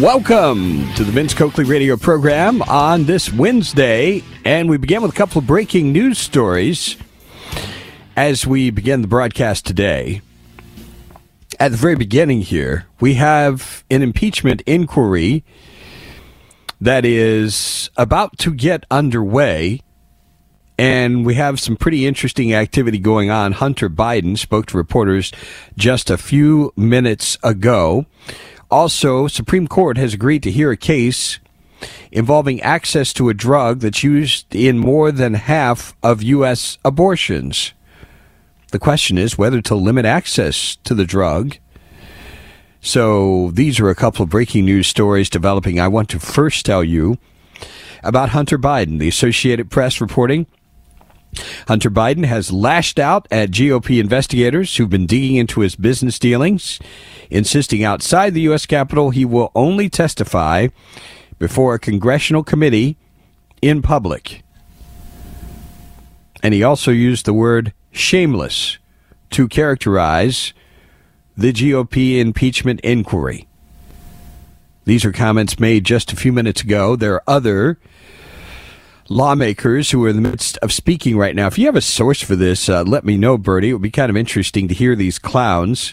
Welcome to the Vince Coakley radio program on this Wednesday. And we begin with a couple of breaking news stories as we begin the broadcast today. At the very beginning here, we have an impeachment inquiry that is about to get underway. And we have some pretty interesting activity going on. Hunter Biden spoke to reporters just a few minutes ago. Also, Supreme Court has agreed to hear a case involving access to a drug that's used in more than half of U.S. abortions. The question is whether to limit access to the drug. So, these are a couple of breaking news stories developing. I want to first tell you about Hunter Biden. The Associated Press reporting Hunter Biden has lashed out at GOP investigators who've been digging into his business dealings, insisting outside the U.S. Capitol he will only testify before a congressional committee in public. And he also used the word shameless to characterize the GOP impeachment inquiry. These are comments made just a few minutes ago. There are other lawmakers who are in the midst of speaking right now. If you have a source for this, uh, let me know, Bertie. It would be kind of interesting to hear these clowns,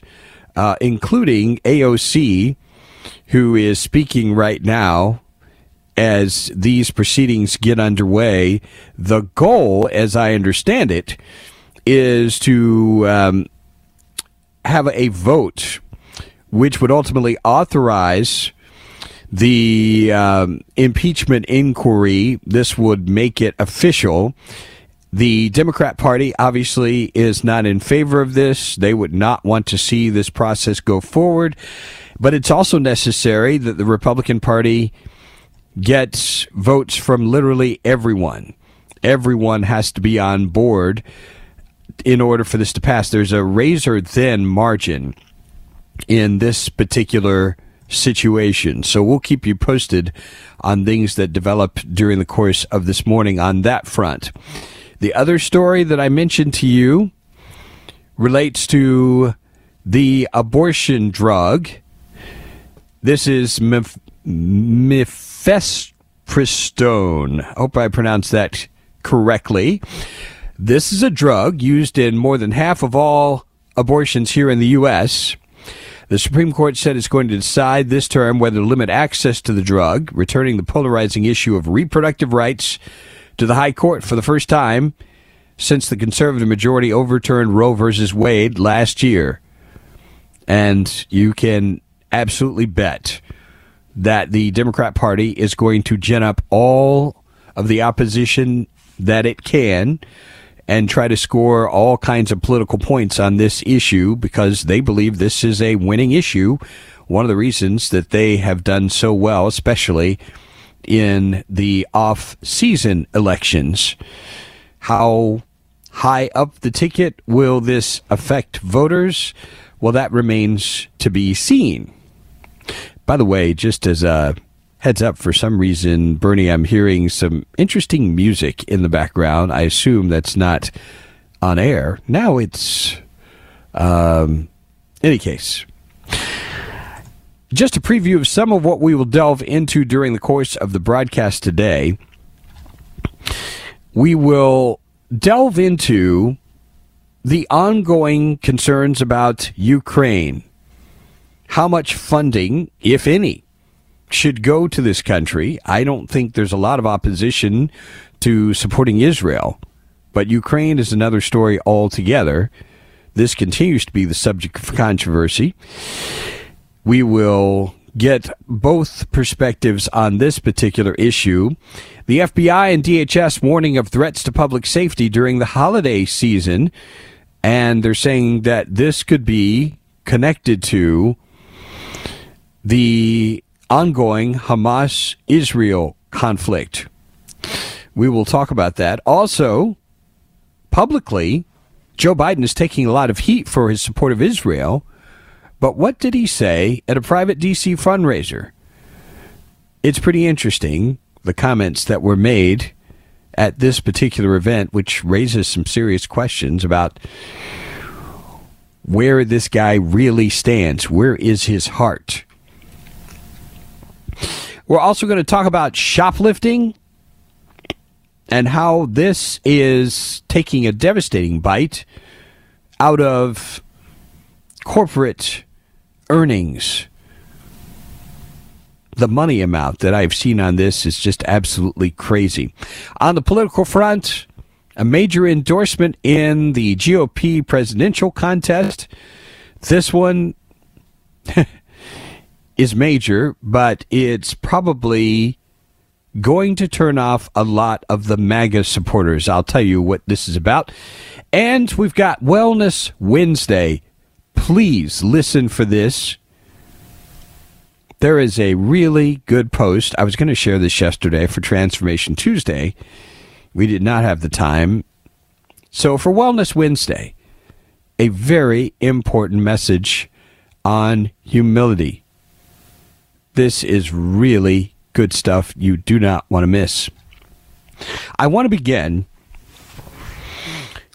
uh, including AOC, who is speaking right now as these proceedings get underway. The goal, as I understand it, is to um, have a vote which would ultimately authorize the um, impeachment inquiry. This would make it official. The Democrat Party obviously is not in favor of this. They would not want to see this process go forward. But it's also necessary that the Republican Party gets votes from literally everyone. Everyone has to be on board in order for this to pass. There's a razor thin margin in this particular situation. So we'll keep you posted on things that develop during the course of this morning on that front. The other story that I mentioned to you relates to the abortion drug. This is mif- mifepristone. I hope I pronounced that correctly. This is a drug used in more than half of all abortions here in the U.S. The Supreme Court said it's going to decide this term whether to limit access to the drug, returning the polarizing issue of reproductive rights to the High Court for the first time since the conservative majority overturned Roe versus Wade last year. And you can absolutely bet that the Democrat Party is going to gin up all of the opposition that it can and try to score all kinds of political points on this issue because they believe this is a winning issue. One of the reasons that they have done so well, especially in the off season elections. How high up the ticket will this affect voters? Well, that remains to be seen. By the way, just as a Heads up, for some reason, Bernie, I'm hearing some interesting music in the background. I assume that's not on air. Now it's. Um, any case. Just a preview of some of what we will delve into during the course of the broadcast today. We will delve into the ongoing concerns about Ukraine. How much funding, if any, should go to this country. I don't think there's a lot of opposition to supporting Israel, but Ukraine is another story altogether. This continues to be the subject of controversy. We will get both perspectives on this particular issue. The FBI and DHS warning of threats to public safety during the holiday season, and they're saying that this could be connected to the ongoing Hamas Israel conflict. We will talk about that. Also, publicly, Joe Biden is taking a lot of heat for his support of Israel. But what did he say at a private DC fundraiser? It's pretty interesting, the comments that were made at this particular event, which raises some serious questions about where this guy really stands. Where is his heart? We're also going to talk about shoplifting and how this is taking a devastating bite out of corporate earnings. The money amount that I've seen on this is just absolutely crazy. On the political front, a major endorsement in the GOP presidential contest. This one is major, but it's probably going to turn off a lot of the MAGA supporters. I'll tell you what this is about. And we've got Wellness Wednesday. Please listen for this. There is a really good post. I was going to share this yesterday for Transformation Tuesday. We did not have the time. So, for Wellness Wednesday, a very important message on humility. This is really good stuff you do not want to miss. I want to begin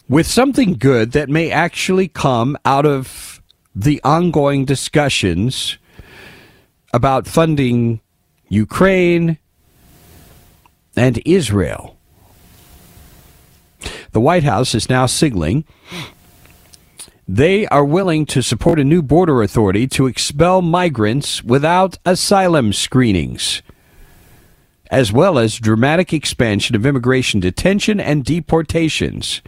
with something good that may actually come out of the ongoing discussions about funding Ukraine and Israel. The White House is now signaling they are willing to support a new border authority to expel migrants without asylum screenings as well as dramatic expansion of immigration detention and deportations.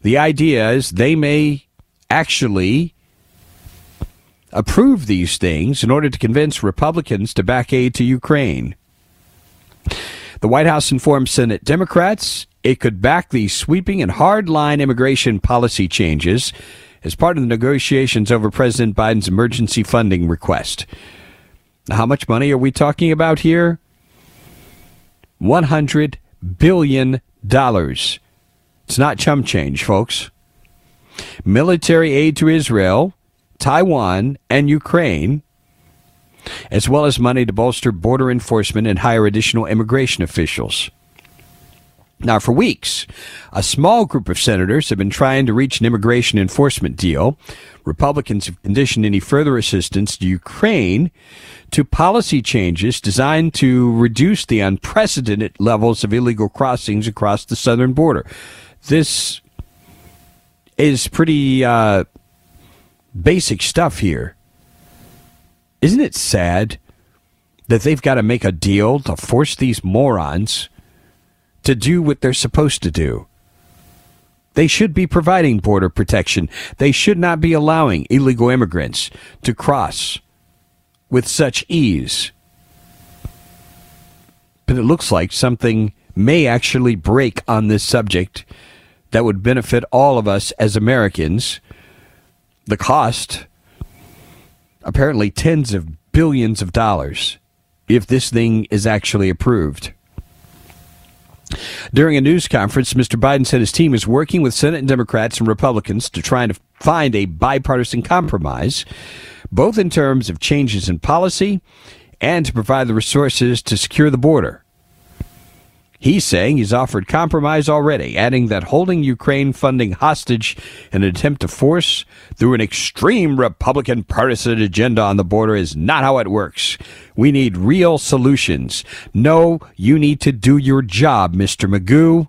The idea is they may actually approve these things in order to convince Republicans to back aid to Ukraine. The White House informed Senate Democrats it could back these sweeping and hardline immigration policy changes as part of the negotiations over President Biden's emergency funding request. How much money are we talking about here? $100 billion. It's not chum change, folks. Military aid to Israel, Taiwan, and Ukraine, as well as money to bolster border enforcement and hire additional immigration officials. Now, for weeks, a small group of senators have been trying to reach an immigration enforcement deal. Republicans have conditioned any further assistance to Ukraine to policy changes designed to reduce the unprecedented levels of illegal crossings across the southern border. This is pretty uh, basic stuff here. Isn't it sad that they've got to make a deal to force these morons to do what they're supposed to do. They should be providing border protection. They should not be allowing illegal immigrants to cross with such ease. But it looks like something may actually break on this subject that would benefit all of us as Americans. The cost, apparently tens of billions of dollars, if this thing is actually approved. During a news conference, Mr. Biden said his team is working with Senate Democrats and Republicans to try to find a bipartisan compromise, both in terms of changes in policy and to provide the resources to secure the border. He's saying he's offered compromise already, adding that holding Ukraine funding hostage in an attempt to force through an extreme Republican partisan agenda on the border is not how it works. We need real solutions. No, you need to do your job, Mr. Magoo.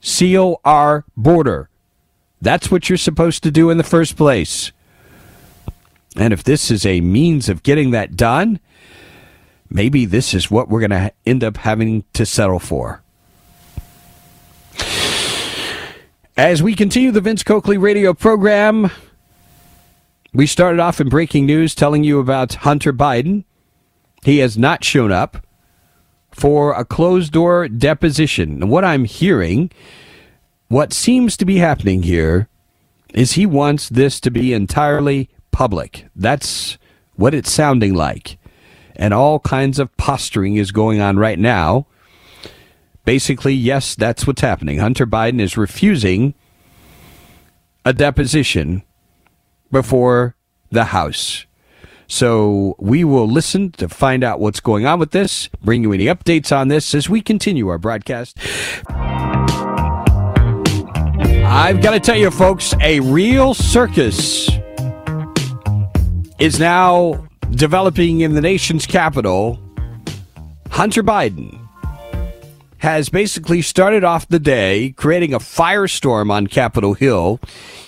Seal our border. That's what you're supposed to do in the first place. And if this is a means of getting that done, maybe this is what we're going to end up having to settle for. As we continue the Vince Coakley radio program, we started off in breaking news telling you about Hunter Biden. He has not shown up for a closed door deposition. And what I'm hearing, what seems to be happening here, is he wants this to be entirely public. That's what it's sounding like and all kinds of posturing is going on right now. Basically, yes, that's what's happening. Hunter Biden is refusing a deposition before the House. So we will listen to find out what's going on with this, bring you any updates on this as we continue our broadcast. I've got to tell you, folks, a real circus is now developing in the nation's capital, Hunter Biden has basically started off the day creating a firestorm on Capitol Hill.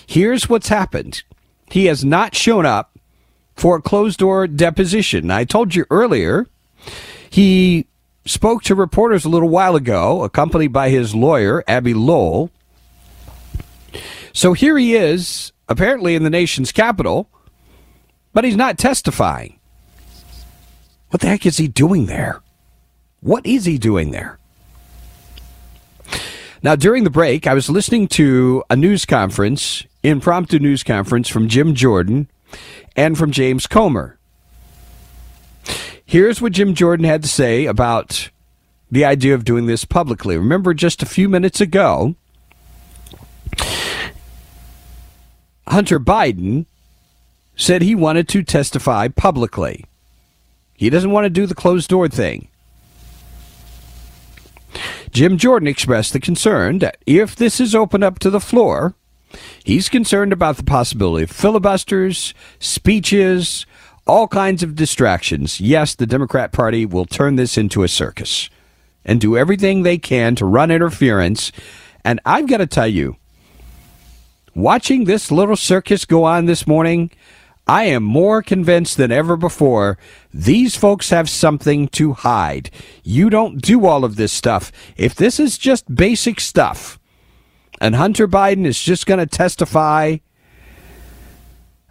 Here's what's happened he has not shown up for a closed door deposition. I told you earlier, he spoke to reporters a little while ago, accompanied by his lawyer, Abbe Lowell. So here he is, apparently in the nation's capital, but he's not testifying. What the heck is he doing there? What is he doing there? Now, during the break, I was listening to a news conference, impromptu news conference from Jim Jordan and from James Comer. Here's what Jim Jordan had to say about the idea of doing this publicly. Remember, just a few minutes ago, Hunter Biden said he wanted to testify publicly. He doesn't want to do the closed door thing. Jim Jordan expressed the concern that if this is opened up to the floor, he's concerned about the possibility of filibusters, speeches, all kinds of distractions. Yes, the Democrat Party will turn this into a circus and do everything they can to run interference. And I've got to tell you, watching this little circus go on this morning, I am more convinced than ever before these folks have something to hide. You don't do all of this stuff. If this is just basic stuff, and Hunter Biden is just going to testify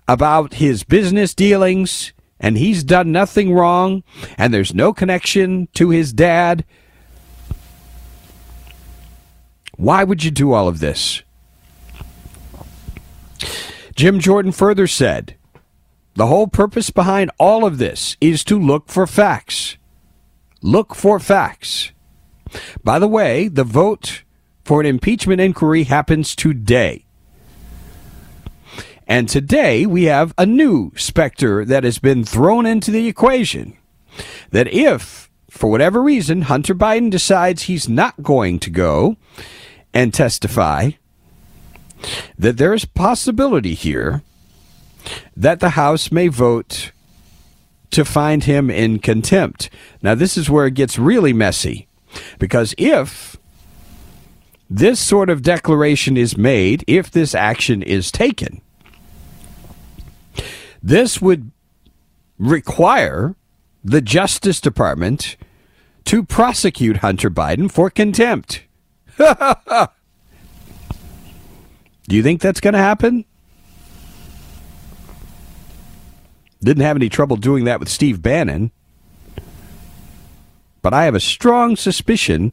about his business dealings, and he's done nothing wrong, and there's no connection to his dad, why would you do all of this? Jim Jordan further said, the whole purpose behind all of this is to look for facts. Look for facts. By the way, the vote for an impeachment inquiry happens today. And today we have a new specter that has been thrown into the equation. That if, for whatever reason, Hunter Biden decides he's not going to go and testify, that there is possibility here that the House may vote to find him in contempt. Now, this is where it gets really messy because if this sort of declaration is made, if this action is taken, this would require the Justice Department to prosecute Hunter Biden for contempt. Do you think that's going to happen? Didn't have any trouble doing that with Steve Bannon. But I have a strong suspicion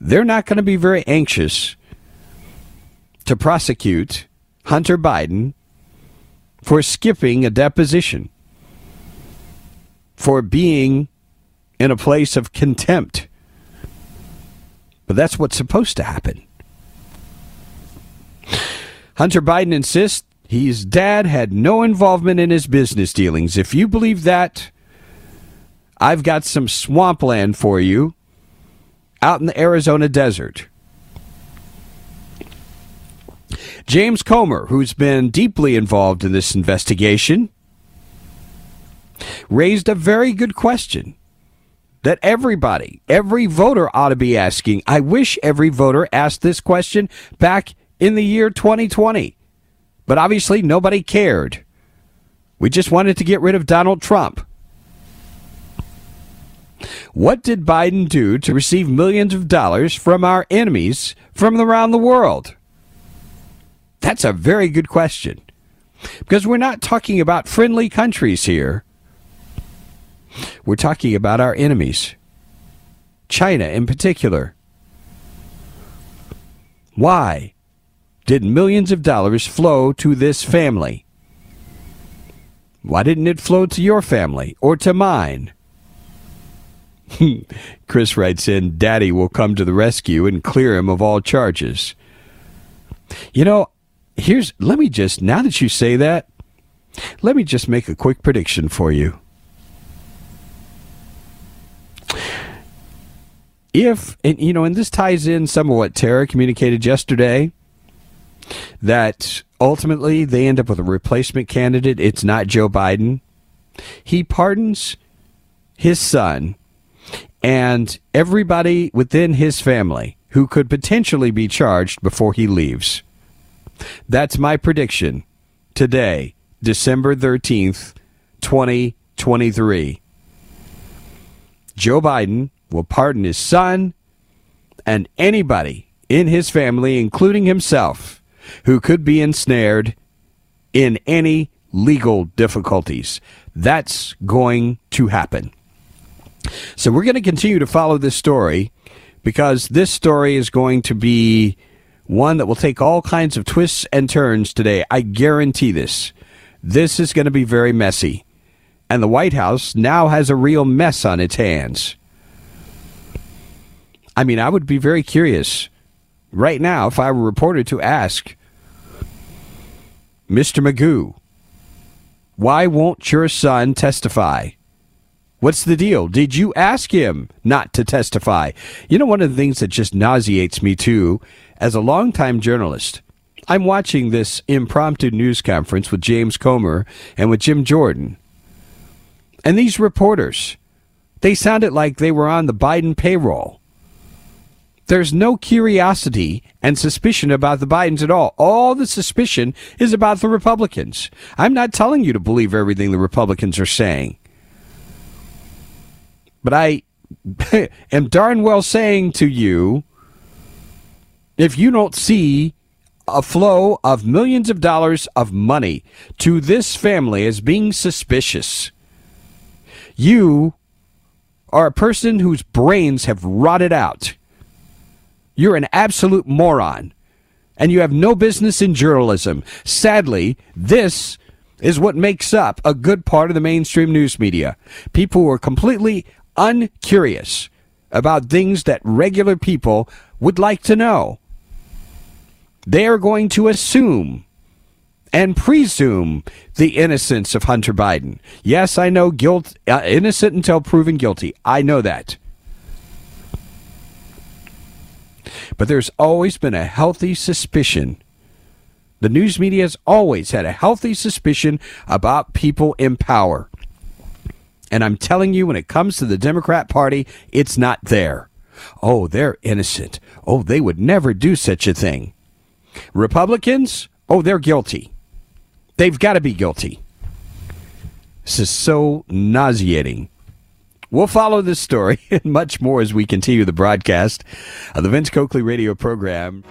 they're not going to be very anxious to prosecute Hunter Biden for skipping a deposition, for being in a place of contempt. But that's what's supposed to happen. Hunter Biden insists his dad had no involvement in his business dealings. If you believe that, I've got some swampland for you out in the Arizona desert. James Comer, who's been deeply involved in this investigation, raised a very good question that everybody, every voter ought to be asking. I wish every voter asked this question back in the year 2020. But obviously, nobody cared. We just wanted to get rid of Donald Trump. What did Biden do to receive millions of dollars from our enemies from around the world? That's a very good question. Because we're not talking about friendly countries here. We're talking about our enemies. China in particular. Why? Did millions of dollars flow to this family? Why didn't it flow to your family or to mine? Chris writes in, Daddy will come to the rescue and clear him of all charges. You know, here's, let me just, now that you say that, let me just make a quick prediction for you. If, and you know, and this ties in some of what Tara communicated yesterday that ultimately they end up with a replacement candidate. It's not Joe Biden. he pardons his son and everybody within his family who could potentially be charged before he leaves. That's my prediction today, December 13th, 2023. Joe Biden will pardon his son and anybody in his family, including himself, who could be ensnared in any legal difficulties. That's going to happen. So we're going to continue to follow this story because this story is going to be one that will take all kinds of twists and turns today. I guarantee this. This is going to be very messy. And the White House now has a real mess on its hands. I mean, I would be very curious right now if I were a reporter to ask Mr. Magoo, why won't your son testify? What's the deal? Did you ask him not to testify? You know, one of the things that just nauseates me too, as a longtime journalist, I'm watching this impromptu news conference with James Comer and with Jim Jordan. And these reporters, they sounded like they were on the Biden payroll. There's no curiosity and suspicion about the Bidens at all. All the suspicion is about the Republicans. I'm not telling you to believe everything the Republicans are saying. But I am darn well saying to you if you don't see a flow of millions of dollars of money to this family as being suspicious, you are a person whose brains have rotted out. You're an absolute moron. And you have no business in journalism. Sadly, this is what makes up a good part of the mainstream news media. People who are completely uncurious about things that regular people would like to know. They are going to assume and presume the innocence of Hunter Biden. Yes, I know guilt uh, innocent until proven guilty. I know that. But there's always been a healthy suspicion. The news media has always had a healthy suspicion about people in power. And I'm telling you, when it comes to the Democrat Party, it's not there. Oh, they're innocent. Oh, they would never do such a thing. Republicans, oh, they're guilty. They've got to be guilty. This is so nauseating. We'll follow this story and much more as we continue the broadcast of the Vince Coakley radio program.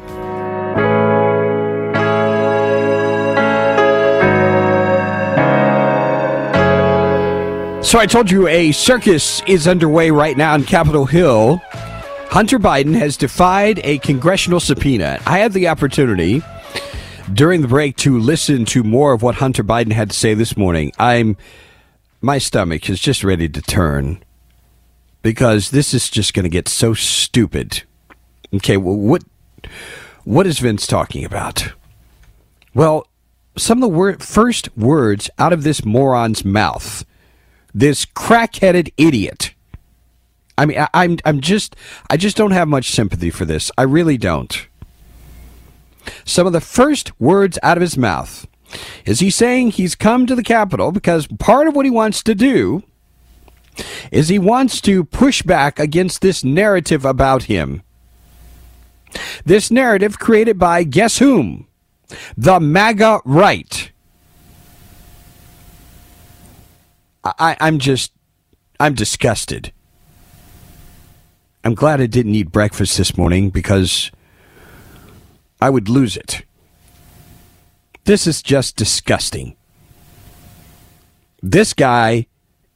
So I told you a circus is underway right now on Capitol Hill. Hunter Biden has defied a congressional subpoena. I had the opportunity during the break to listen to more of what Hunter Biden had to say this morning. I'm my stomach is just ready to turn because this is just going to get so stupid. Okay, well, what what is Vince talking about? Well, some of the wor- first words out of this moron's mouth this crackheaded idiot. I mean, I, I'm I'm just I just don't have much sympathy for this. I really don't. Some of the first words out of his mouth is he saying he's come to the Capitol because part of what he wants to do is he wants to push back against this narrative about him. This narrative created by guess whom? The MAGA right. I, I'm just, I'm disgusted. I'm glad I didn't eat breakfast this morning because I would lose it. This is just disgusting. This guy,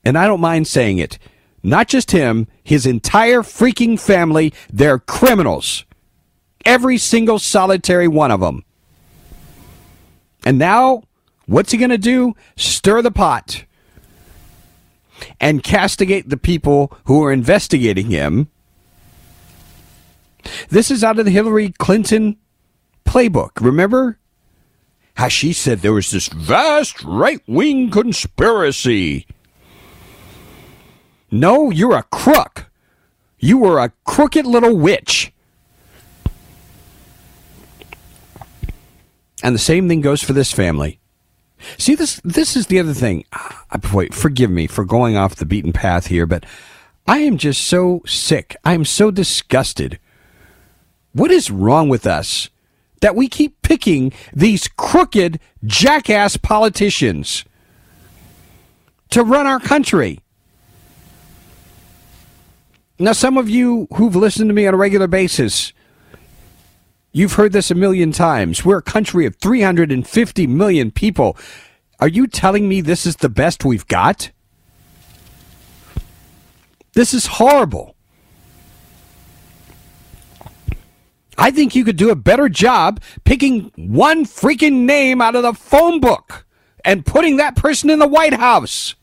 and I don't mind saying it, not just him, his entire freaking family, they're criminals. Every single solitary one of them. And now, what's he going to do? Stir the pot and castigate the people who are investigating him. This is out of the Hillary Clinton playbook. Remember how she said there was this vast right wing conspiracy? No, you're a crook. You were a crooked little witch. And the same thing goes for this family. See this this is the other thing. Uh, boy, forgive me for going off the beaten path here, but I am just so sick. I am so disgusted. What is wrong with us that we keep picking these crooked jackass politicians to run our country? Now, some of you who've listened to me on a regular basis, you've heard this a million times. We're a country of 350 million people. Are you telling me this is the best we've got? This is horrible. I think you could do a better job picking one freaking name out of the phone book and putting that person in the White House.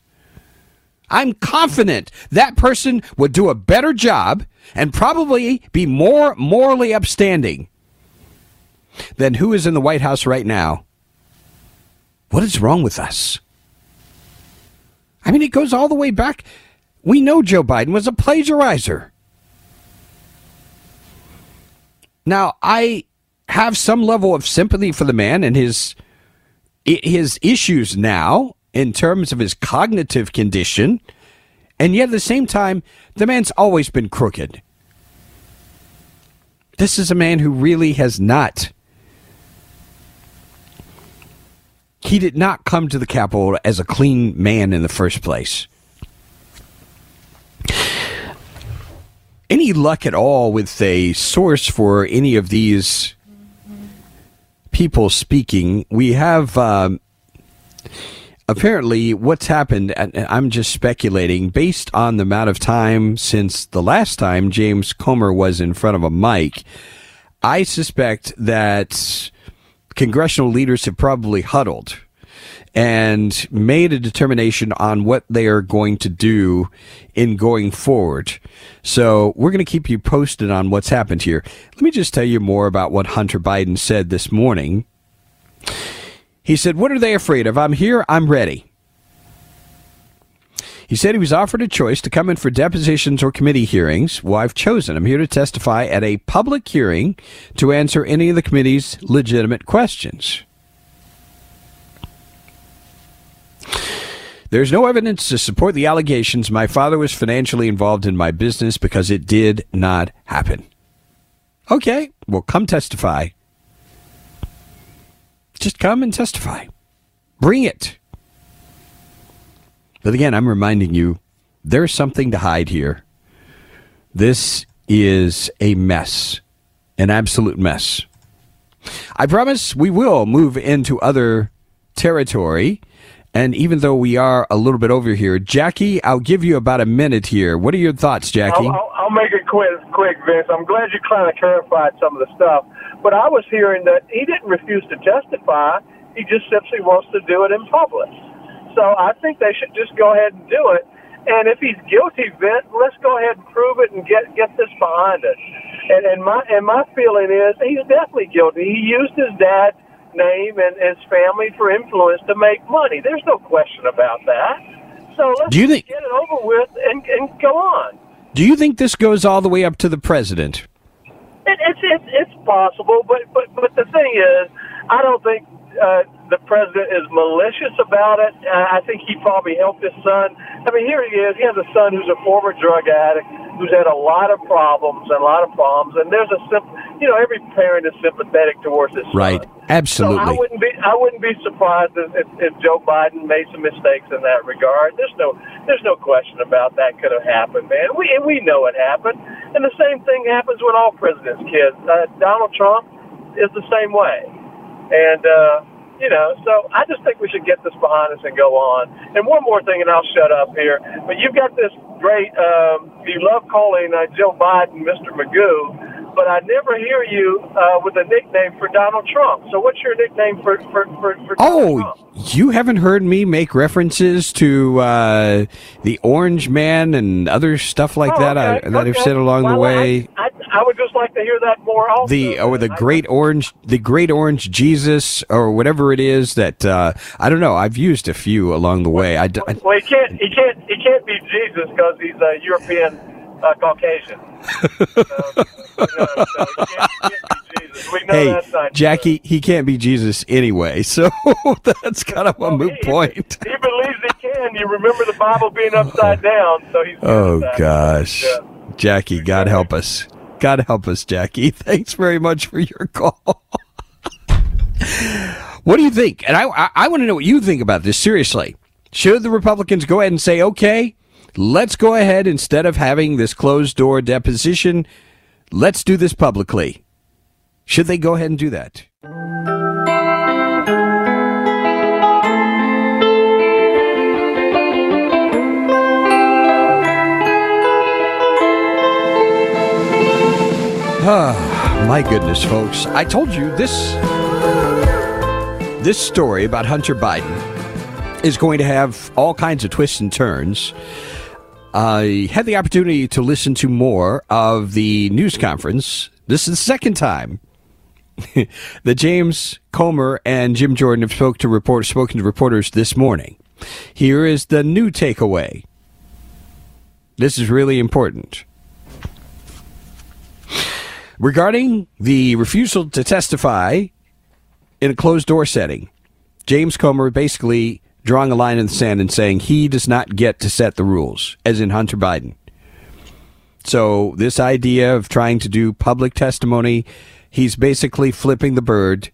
I'm confident that person would do a better job and probably be more morally upstanding than who is in the White House right now. What is wrong with us? I mean, it goes all the way back. We know Joe Biden was a plagiarizer. Now, I have some level of sympathy for the man and his his issues now in terms of his cognitive condition, and yet at the same time, the man's always been crooked. This is a man who really has not. He did not come to the Capitol as a clean man in the first place. Any luck at all with a source for any of these people speaking? We have. Um, apparently what's happened and i'm just speculating based on the amount of time since the last time james comer was in front of a mic i suspect that congressional leaders have probably huddled and made a determination on what they are going to do in going forward. So we're going to keep you posted on what's happened here. Let me just tell you more about what Hunter Biden said this morning. He said, What are they afraid of? I'm here, I'm ready. He said he was offered a choice to come in for depositions or committee hearings. Well, I've chosen. I'm here to testify at a public hearing to answer any of the committee's legitimate questions. There's no evidence to support the allegations my father was financially involved in my business because it did not happen. Okay, well, come testify. Just come and testify. Bring it. But again, I'm reminding you there's something to hide here. This is a mess, an absolute mess. I promise we will move into other territory. And even though we are a little bit over here, Jackie, I'll give you about a minute here. What are your thoughts, Jackie? I'll, I'll, I'll make it quick, quick, Vince. I'm glad you kind of clarified some of the stuff. But I was hearing that he didn't refuse to testify. He just simply wants to do it in public. So I think they should just go ahead and do it. And if he's guilty, Vince, let's go ahead and prove it and get get this behind us. And, and my and my feeling is he's definitely guilty. He used his dad's name and his family for influence to make money. There's no question about that. So let's do you think, get it over with and, and go on. Do you think this goes all the way up to the president? It, it's it's it's possible, but but but the thing is, I don't think uh, the president is malicious about it. Uh, I think he probably helped his son. I mean, here he is. He has a son who's a former drug addict who's had a lot of problems and a lot of problems. And there's a simple, you know, every parent is sympathetic towards his son. Absolutely. So I wouldn't be I wouldn't be surprised if, if, if Joe Biden made some mistakes in that regard. There's no there's no question about that could have happened, man. We and we know it happened. And the same thing happens with all presidents' kids. Uh, Donald Trump is the same way. And uh you know, so I just think we should get this behind us and go on. And one more thing, and I'll shut up here. But you've got this great, um, you love calling uh, Joe Biden Mr. Magoo, but I never hear you uh, with a nickname for Donald Trump. So what's your nickname for, for, for, for oh, you haven't heard me make references to uh, the Orange Man and other stuff like oh, that okay, I, that okay. I've said along well, the way. I, I, I would just like to hear that more also. the or the great orange the great orange jesus or whatever it is that uh, i don't know i've used a few along the way I- well, he can't. He can't. He can't be Jesus because he's a European uh, Caucasian. so, you know, so he can't, he can't be Jesus. We know hey, Jackie, he can't be Jesus anyway, so that's kind of a moot point. He, he, believes he can. You remember the Bible being upside down, so he's. Oh gosh, yeah. Jackie, God help us. God help us, Jackie. Thanks very much for your call. what do you think? And I, I, I want to know what you think about this. Seriously, should the Republicans go ahead and say, okay, let's go ahead instead of having this closed door deposition, let's do this publicly? Should they go ahead and do that? Ah, my goodness, folks. I told you this this story about Hunter Biden is going to have all kinds of twists and turns. I had the opportunity to listen to more of the news conference. This is the second time that James Comer and Jim Jordan have spoke to report, spoken to reporters this morning. Here is the new takeaway. This is really important. Regarding the refusal to testify in a closed door setting, James Comer basically drawing a line in the sand and saying he does not get to set the rules, as in Hunter Biden. So, this idea of trying to do public testimony, he's basically flipping the bird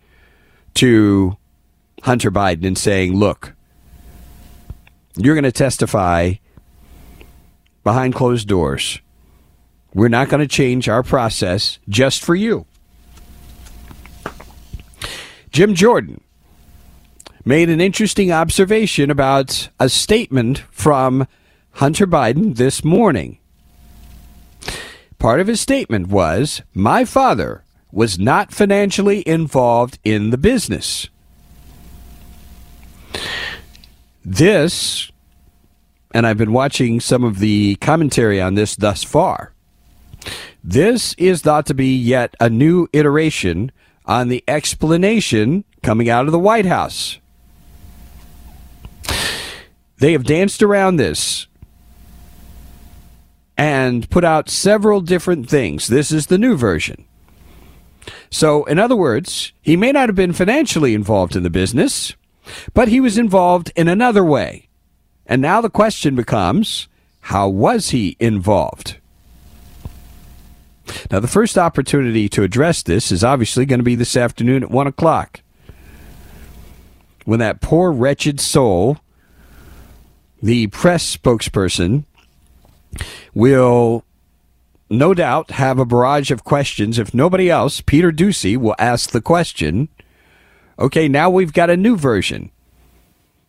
to Hunter Biden and saying, look, you're going to testify behind closed doors. We're not going to change our process just for you. Jim Jordan made an interesting observation about a statement from Hunter Biden this morning. Part of his statement was My father was not financially involved in the business. This, and I've been watching some of the commentary on this thus far, this is thought to be yet a new iteration on the explanation coming out of the White House. They have danced around this and put out several different things. This is the new version. So, in other words, he may not have been financially involved in the business, but he was involved in another way. And now the question becomes how was he involved? Now, the first opportunity to address this is obviously going to be this afternoon at 1 o'clock. When that poor, wretched soul the press spokesperson will no doubt have a barrage of questions. If nobody else, Peter Doocy will ask the question. Okay, now we've got a new version.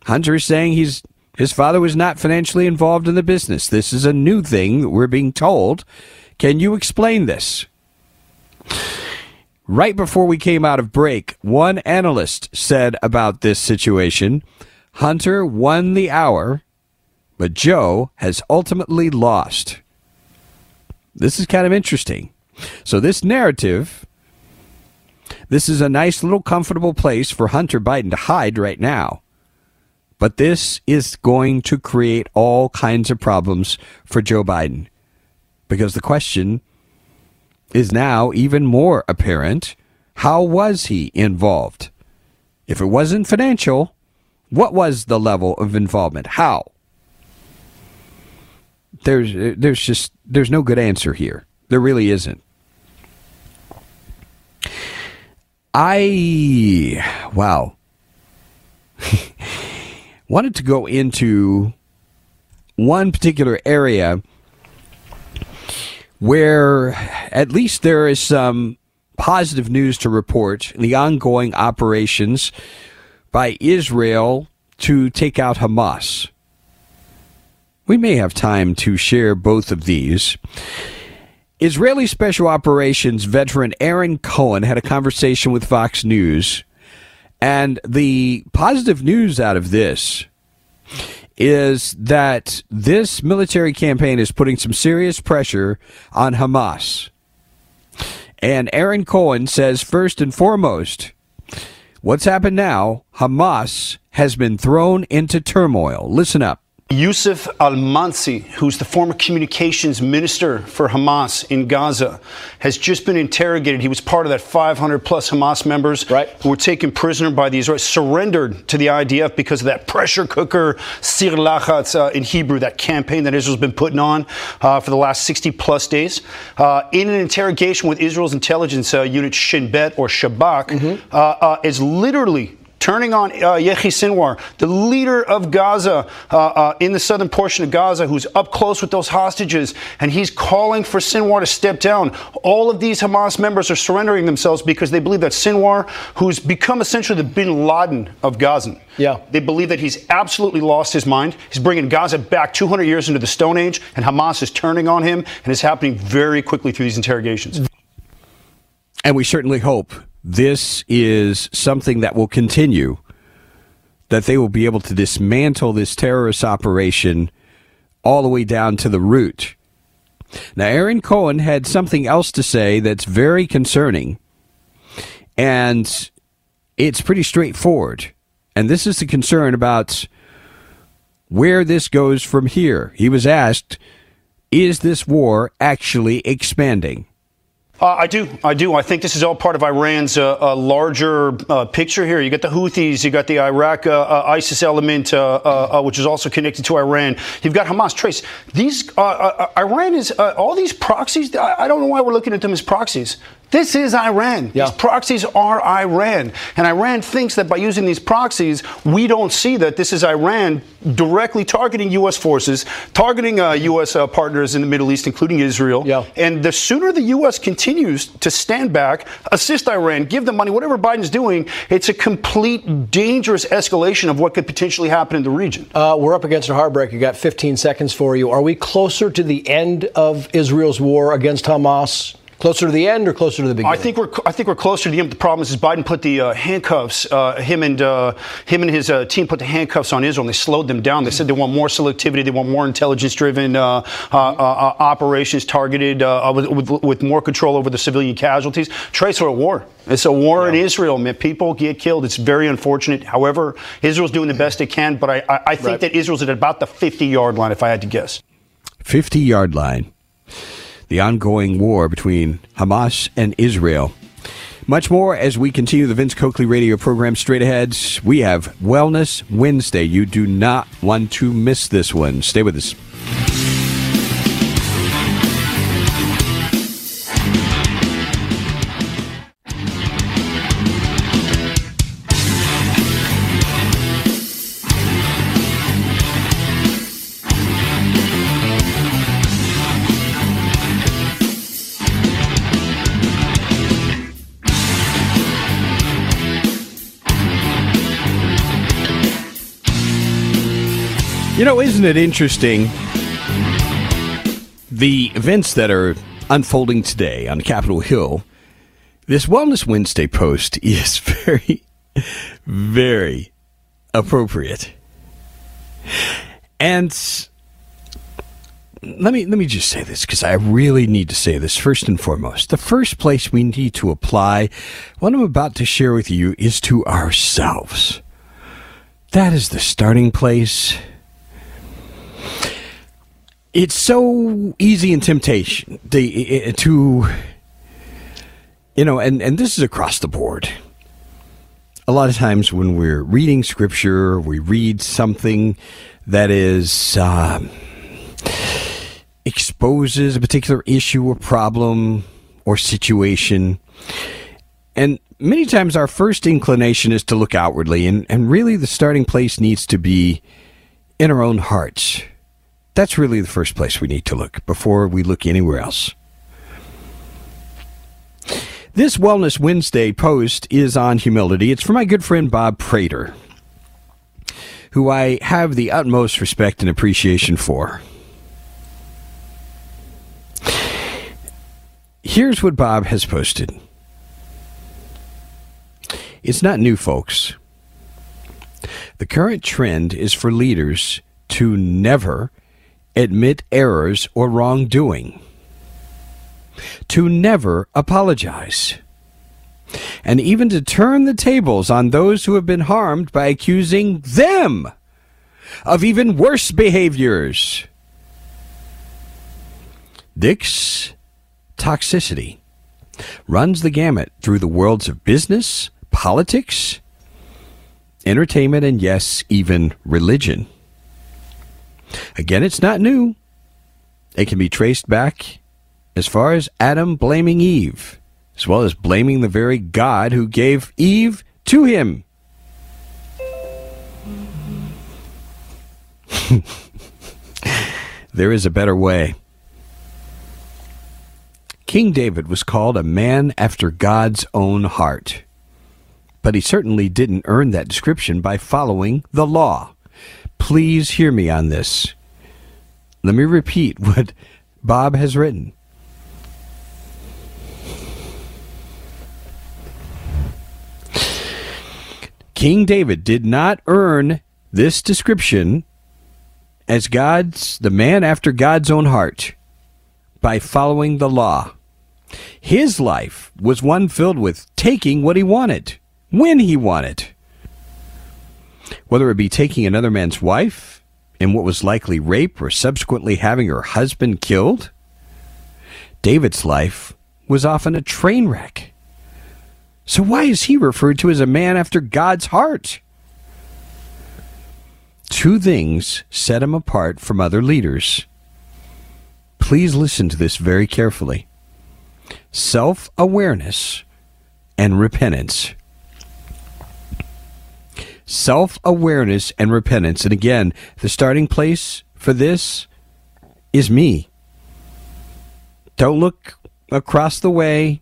Hunter is saying he's his father was not financially involved in the business. This is a new thing that we're being told. Can you explain this? Right before we came out of break, one analyst said about this situation Hunter won the hour but Joe has ultimately lost. This is kind of interesting. So, this narrative, this is a nice little comfortable place for Hunter Biden to hide right now. But this is going to create all kinds of problems for Joe Biden. Because the question is now even more apparent how was he involved? If it wasn't financial, what was the level of involvement? How? There's uh, there's just there's no good answer here. There really isn't. I wow. wanted to go into one particular area where at least there is some positive news to report in the ongoing operations by Israel to take out Hamas. We may have time to share both of these. Israeli Special Operations veteran Aaron Cohen had a conversation with Fox News, and the positive news out of this is that this military campaign is putting some serious pressure on Hamas. And Aaron Cohen says, first and foremost, what's happened now, Hamas has been thrown into turmoil. Listen up. Yusuf Al Mansi, who's the former communications minister for Hamas in Gaza, has just been interrogated. He was part of that 500 plus Hamas members right. who were taken prisoner by the Israelis, surrendered to the IDF because of that pressure cooker, Sir Lachatz uh, in Hebrew, that campaign that Israel's been putting on uh, for the last 60 plus days. Uh, in an interrogation with Israel's intelligence uh, unit Shin Bet or Shabak, mm-hmm. Uh, uh, is literally turning on uh, Yahya Sinwar, the leader of Gaza uh, uh, in the southern portion of Gaza, who's up close with those hostages, and he's calling for Sinwar to step down. All of these Hamas members are surrendering themselves because they believe that Sinwar, who's become essentially the bin Laden of Gaza, yeah. they believe that he's absolutely lost his mind. He's bringing Gaza back 200 years into the Stone Age, and Hamas is turning on him, and it's happening very quickly through these interrogations. And we certainly hope this is something that will continue, that they will be able to dismantle this terrorist operation all the way down to the root. Now, Aaron Cohen had something else to say that's very concerning, and it's pretty straightforward. And this is the concern about where this goes from here. He was asked, Is this war actually expanding? Uh, I do. I do. I think this is all part of Iran's uh, uh, larger uh, picture here. You got the Houthis, you got the Iraq uh, uh, ISIS element, which is also connected to Iran. You've got Hamas. Trace, these Iran is all these proxies. I, I don't know why we're looking at them as proxies. This is Iran. Yeah. These proxies are Iran. And Iran thinks that by using these proxies, we don't see that this is Iran directly targeting U.S. forces, targeting uh, U.S. Uh, partners in the Middle East, including Israel. Yeah. And the sooner the U.S. continues to stand back, assist Iran, give them money, whatever Biden's doing, it's a complete dangerous escalation of what could potentially happen in the region. Uh, we're up against a heartbreak. You got 15 seconds for you. Are we closer to the end of Israel's war against Hamas? Closer to the end or closer to the beginning? I think we're I think we're closer to the end. The problem is, is Biden put the uh, handcuffs. Uh, him and uh, him and his uh, team put the handcuffs on Israel, and they slowed them down. They said they want more selectivity. They want more intelligence-driven uh, uh, operations targeted with, with, with, more control over the civilian casualties. Trace are a war. It's a war yeah. in Israel. Man, people get killed. It's very unfortunate. However, Israel's doing the best it can. But I, I, I think right. that Israel's at about the 50-yard line, if I had to guess. 50-yard line the ongoing war between Hamas and Israel. Much more as we continue the Vince Coakley radio program straight ahead. We have Wellness Wednesday. You do not want to miss this one. Stay with us. Isn't it interesting? The events that are unfolding today on Capitol Hill, this Wellness Wednesday post is very, very appropriate. And let me let me just say this because I really need to say this first and foremost. The first place we need to apply what I'm about to share with you is to ourselves. That is the starting place it's so easy in temptation to, to you know, and, and this is across the board. A lot of times when we're reading scripture, we read something that is uh, exposes a particular issue or problem or situation, and many times our first inclination is to look outwardly, and, and really the starting place needs to be in our own hearts that's really the first place we need to look before we look anywhere else. This Wellness Wednesday post is on humility. It's from my good friend Bob Prater, who I have the utmost respect and appreciation for. Here's what Bob has posted. It's not new, folks. The current trend is for leaders to never admit errors or wrongdoing, to never apologize, and even to turn the tables on those who have been harmed by accusing them of even worse behaviors. Dick's toxicity runs the gamut through the worlds of business, politics, entertainment, and yes, even religion. Again, it's not new. It can be traced back as far as Adam blaming Eve, as well as blaming the very God who gave Eve to him. there is a better way. King David was called a man after God's own heart. But he certainly didn't earn that description by following the law. Please hear me on this. Let me repeat what Bob has written. King David did not earn this description as God's the man after God's own heart by following the law. His life was one filled with taking what he wanted, when he wanted. Whether it be taking another man's wife, in what was likely rape, or subsequently having her husband killed, David's life was often a train wreck. So why is he referred to as a man after God's heart? Two things set him apart from other leaders. Please listen to this very carefully self awareness and repentance. Self awareness and repentance. And again, the starting place for this is me. Don't look across the way.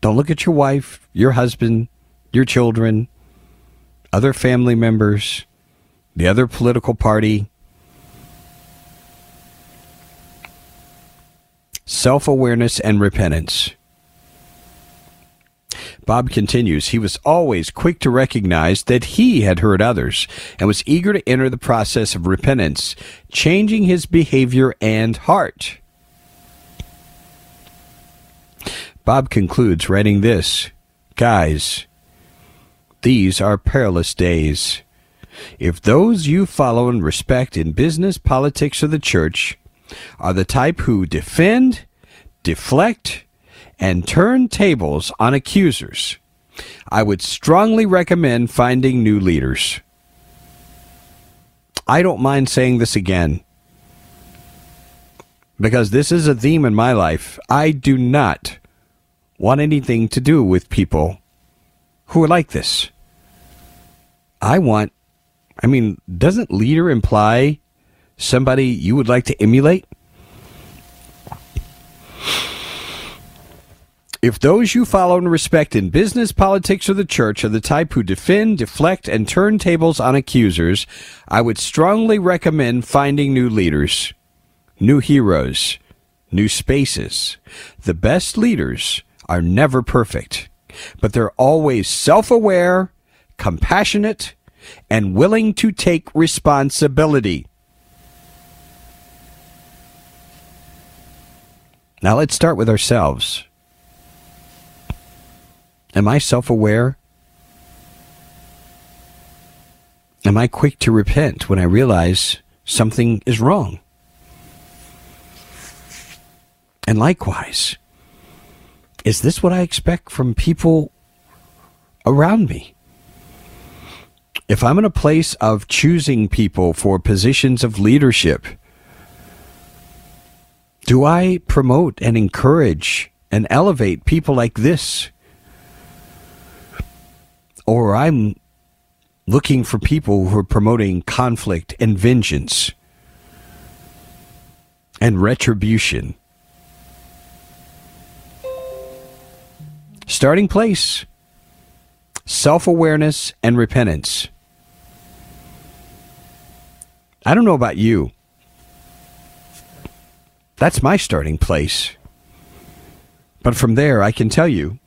Don't look at your wife, your husband, your children, other family members, the other political party. self awareness, and repentance. Bob continues, he was always quick to recognize that he had hurt others and was eager to enter the process of repentance, changing his behavior and heart. Bob concludes writing this Guys, these are perilous days. If those you follow and respect in business, politics, or the church are the type who defend, deflect, and turn tables on accusers. I would strongly recommend finding new leaders. I don't mind saying this again because this is a theme in my life. I do not want anything to do with people who are like this. I want, I mean, doesn't leader imply somebody you would like to emulate? If those you follow and respect in business, politics, or the church are the type who defend, deflect, and turn tables on accusers, I would strongly recommend finding new leaders, new heroes, new spaces. The best leaders are never perfect, but they're always self aware, compassionate, and willing to take responsibility. Now let's start with ourselves. Am I self aware? Am I quick to repent when I realize something is wrong? And likewise, is this what I expect from people around me? If I'm in a place of choosing people for positions of leadership, do I promote and encourage and elevate people like this? Or I'm looking for people who are promoting conflict and vengeance and retribution. Starting place self awareness and repentance. I don't know about you. That's my starting place. But from there, I can tell you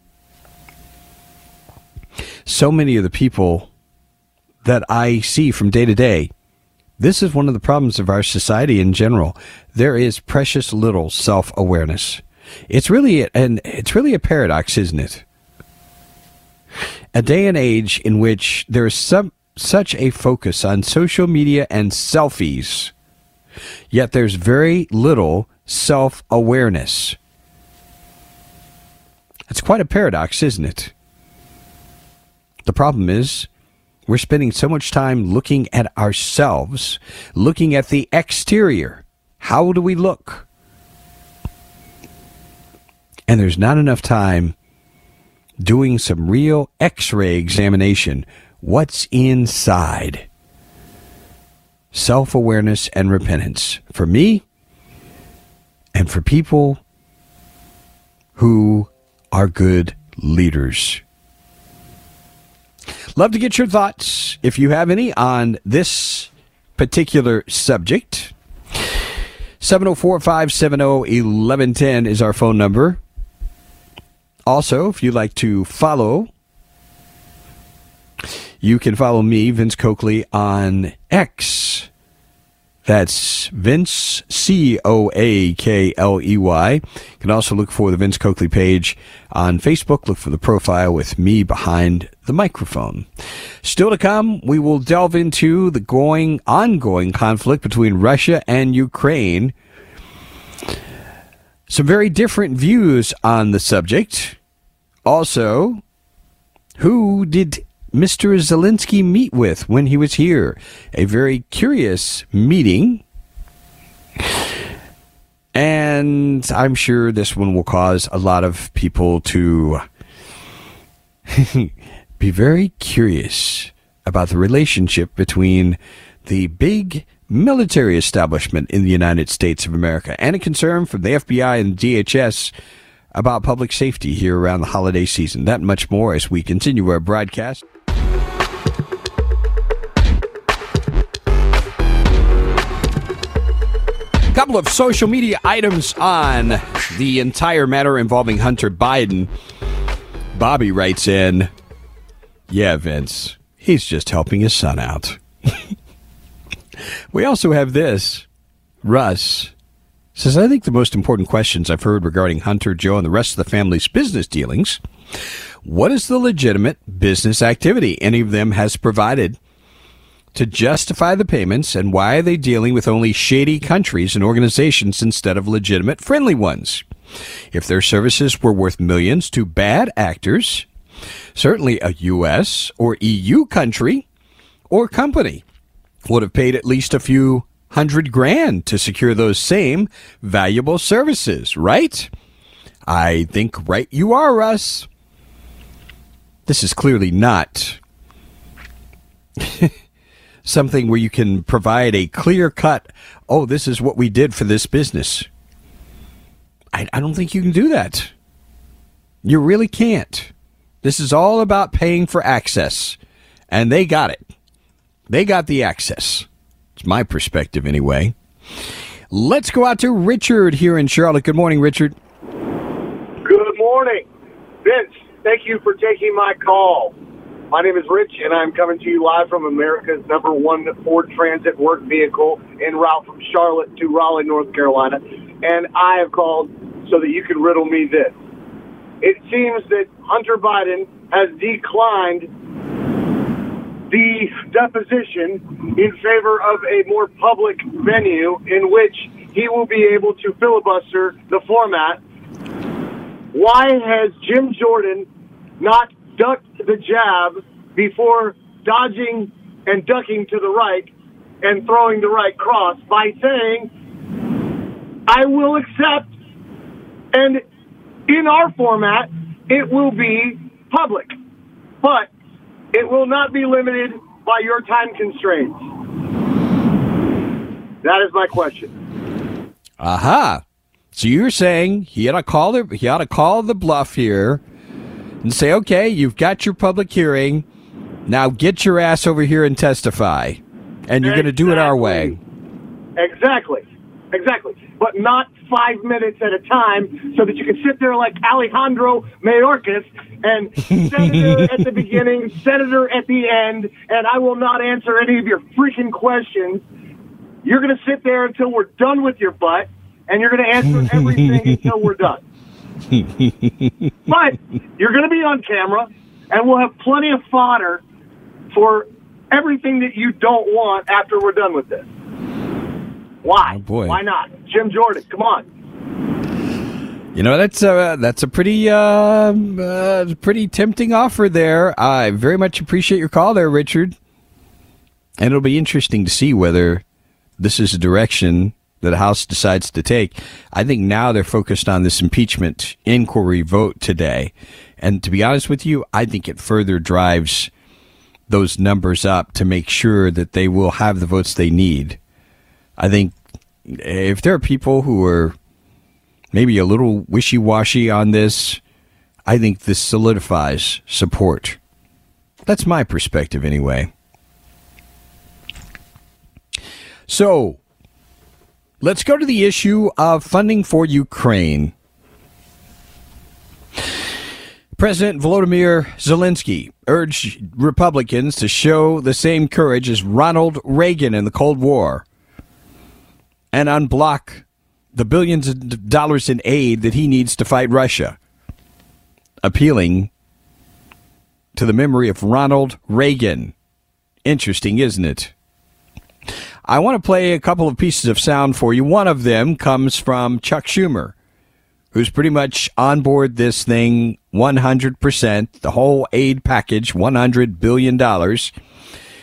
so many of the people that I see from day to day, this is one of the problems of our society in general. There is precious little self awareness. It's really and it's really a paradox, isn't it? A day and age in which there is some such a focus on social media and selfies, yet there's very little self awareness. It's quite a paradox, isn't it? The problem is, we're spending so much time looking at ourselves, looking at the exterior. How do we look? And there's not enough time doing some real x ray examination. What's inside? Self awareness and repentance. For me and for people who are good leaders. Love to get your thoughts, if you have any, on this particular subject. 704 570 1110 is our phone number. Also, if you'd like to follow, you can follow me, Vince Coakley, on X. That's Vince, C O A K L E Y. You can also look for the Vince Coakley page on Facebook. Look for the profile with me behind the microphone. Still to come, we will delve into the going, ongoing conflict between Russia and Ukraine. Some very different views on the subject. Also, who did Mr. Zelensky meet with when he was here? A very curious meeting. And I'm sure this one will cause a lot of people to be very curious about the relationship between the big military establishment in the United States of America and a concern from the FBI and DHS about public safety here around the holiday season. That much more as we continue our broadcast. Couple of social media items on the entire matter involving Hunter Biden. Bobby writes in, Yeah, Vince, he's just helping his son out. we also have this. Russ says, I think the most important questions I've heard regarding Hunter, Joe, and the rest of the family's business dealings what is the legitimate business activity any of them has provided to justify the payments, and why are they dealing with only shady countries and organizations instead of legitimate, friendly ones? If their services were worth millions to bad actors, certainly a U.S. or EU country or company would have paid at least a few hundred grand to secure those same valuable services, right? I think right you are, Russ. This is clearly not something where you can provide a clear cut, oh, this is what we did for this business. I, I don't think you can do that. You really can't. This is all about paying for access. And they got it. They got the access. It's my perspective, anyway. Let's go out to Richard here in Charlotte. Good morning, Richard. Good morning. Vince, thank you for taking my call. My name is Rich, and I'm coming to you live from America's number one Ford Transit work vehicle en route from Charlotte to Raleigh, North Carolina. And I have called so that you can riddle me this. It seems that Hunter Biden has declined the deposition in favor of a more public venue in which he will be able to filibuster the format. Why has Jim Jordan not ducked the jab before dodging and ducking to the right and throwing the right cross by saying, I will accept, and in our format, it will be public, but it will not be limited by your time constraints. That is my question. Aha. So you're saying he ought to call the he ought to call the bluff here and say, okay, you've got your public hearing. Now get your ass over here and testify. And you're exactly. going to do it our way. Exactly. Exactly. But not five minutes at a time so that you can sit there like Alejandro Mayorkas and senator at the beginning, senator at the end, and I will not answer any of your freaking questions. You're going to sit there until we're done with your butt, and you're going to answer everything until we're done. but you're going to be on camera, and we'll have plenty of fodder for everything that you don't want after we're done with this. Why? Oh, boy. Why not? Jim Jordan, come on. You know that's a that's a pretty uh, uh, pretty tempting offer there. I very much appreciate your call there, Richard. And it'll be interesting to see whether this is a direction that the House decides to take. I think now they're focused on this impeachment inquiry vote today. And to be honest with you, I think it further drives those numbers up to make sure that they will have the votes they need. I think if there are people who are maybe a little wishy washy on this, I think this solidifies support. That's my perspective, anyway. So, let's go to the issue of funding for Ukraine. President Volodymyr Zelensky urged Republicans to show the same courage as Ronald Reagan in the Cold War and unblock the billions of dollars in aid that he needs to fight Russia, appealing to the memory of Ronald Reagan. Interesting, isn't it? I want to play a couple of pieces of sound for you. One of them comes from Chuck Schumer, who's pretty much on board this thing 100%, the whole aid package, $100 billion.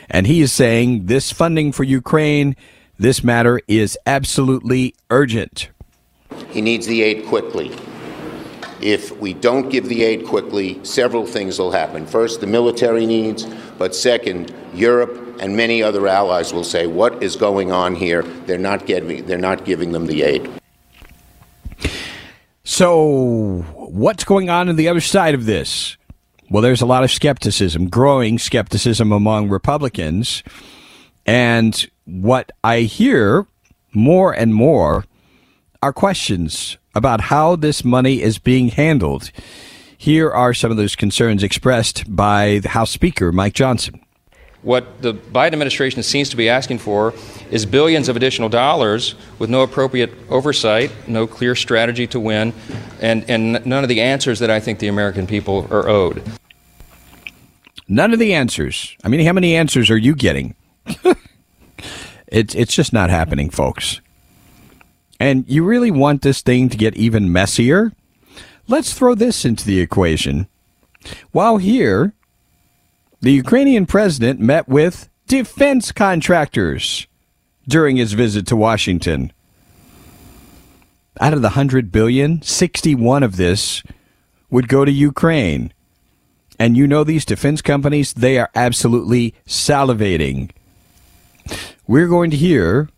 And he is saying this funding for Ukraine, this matter is absolutely urgent. He needs the aid quickly. If we don't give the aid quickly, several things will happen. First, the military needs, but second, Europe and many other allies will say, "What is going on here? They're not giving. They're not giving them the aid." So, what's going on on the other side of this? Well, there's a lot of skepticism, growing skepticism among Republicans. And what I hear more and more are questions about how this money is being handled. Here are some of those concerns expressed by the House Speaker, Mike Johnson. What the Biden administration seems to be asking for is billions of additional dollars with no appropriate oversight, no clear strategy to win, and, and none of the answers that I think the American people are owed. None of the answers. I mean, how many answers are you getting? it's, it's just not happening, folks. And you really want this thing to get even messier? Let's throw this into the equation. While here, the Ukrainian president met with defense contractors during his visit to Washington. Out of the 100 billion, 61 of this would go to Ukraine. And you know these defense companies, they are absolutely salivating. We're going to hear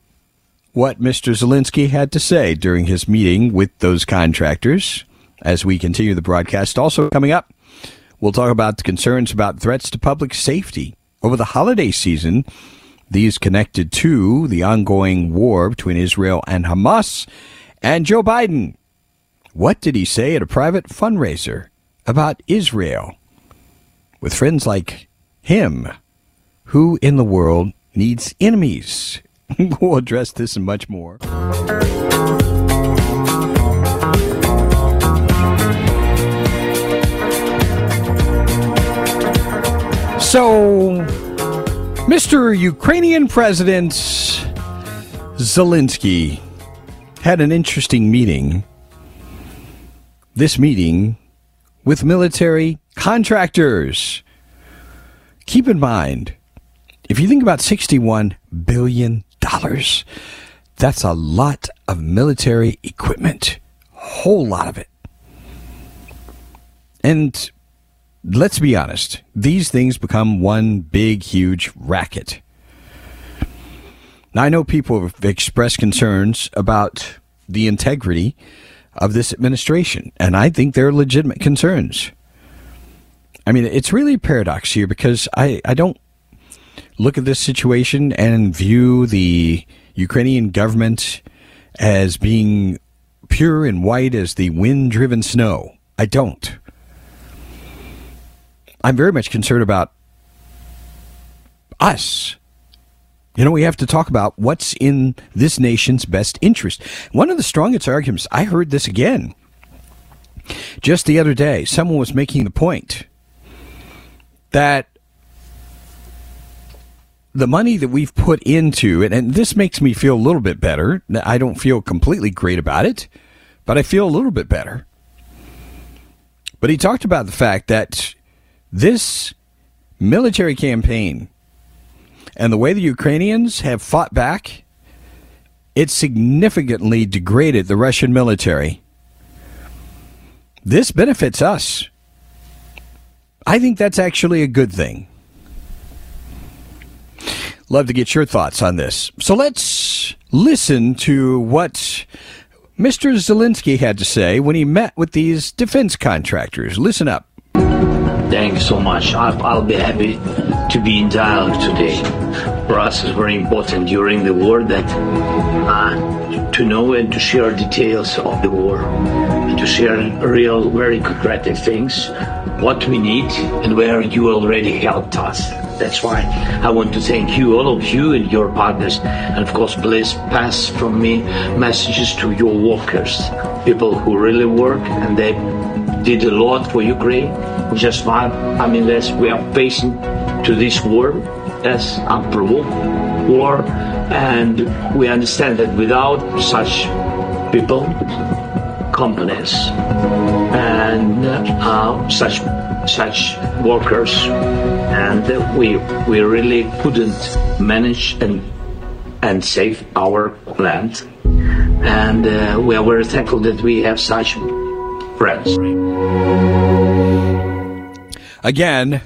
what Mr. Zelensky had to say during his meeting with those contractors as we continue the broadcast. Also coming up, We'll talk about the concerns about threats to public safety over the holiday season. These connected to the ongoing war between Israel and Hamas and Joe Biden. What did he say at a private fundraiser about Israel? With friends like him, who in the world needs enemies? we'll address this and much more. So, Mr. Ukrainian President Zelensky had an interesting meeting. This meeting with military contractors. Keep in mind, if you think about $61 billion, that's a lot of military equipment. Whole lot of it. And let's be honest, these things become one big, huge racket. Now, I know people have expressed concerns about the integrity of this administration, and I think they're legitimate concerns. I mean, it's really a paradox here because I, I don't look at this situation and view the Ukrainian government as being pure and white as the wind driven snow. I don't. I'm very much concerned about us. You know, we have to talk about what's in this nation's best interest. One of the strongest arguments, I heard this again just the other day. Someone was making the point that the money that we've put into it, and this makes me feel a little bit better. I don't feel completely great about it, but I feel a little bit better. But he talked about the fact that this military campaign and the way the Ukrainians have fought back, it significantly degraded the Russian military. This benefits us. I think that's actually a good thing. Love to get your thoughts on this. So let's listen to what Mr. Zelensky had to say when he met with these defense contractors. Listen up. Thank you so much. I'll, I'll be happy to be in dialogue today. For us, it's very important during the war that uh, to know and to share details of the war, and to share real, very concrete things, what we need, and where you already helped us. That's why I want to thank you, all of you and your partners. And of course, please pass from me messages to your workers, people who really work and they did a lot for Ukraine. Just not, I mean, this, we are facing to this war as unprovoked war. And we understand that without such people, companies, and uh, such such workers, and we we really couldn't manage and and save our land. And uh, we are very thankful that we have such friends. Again,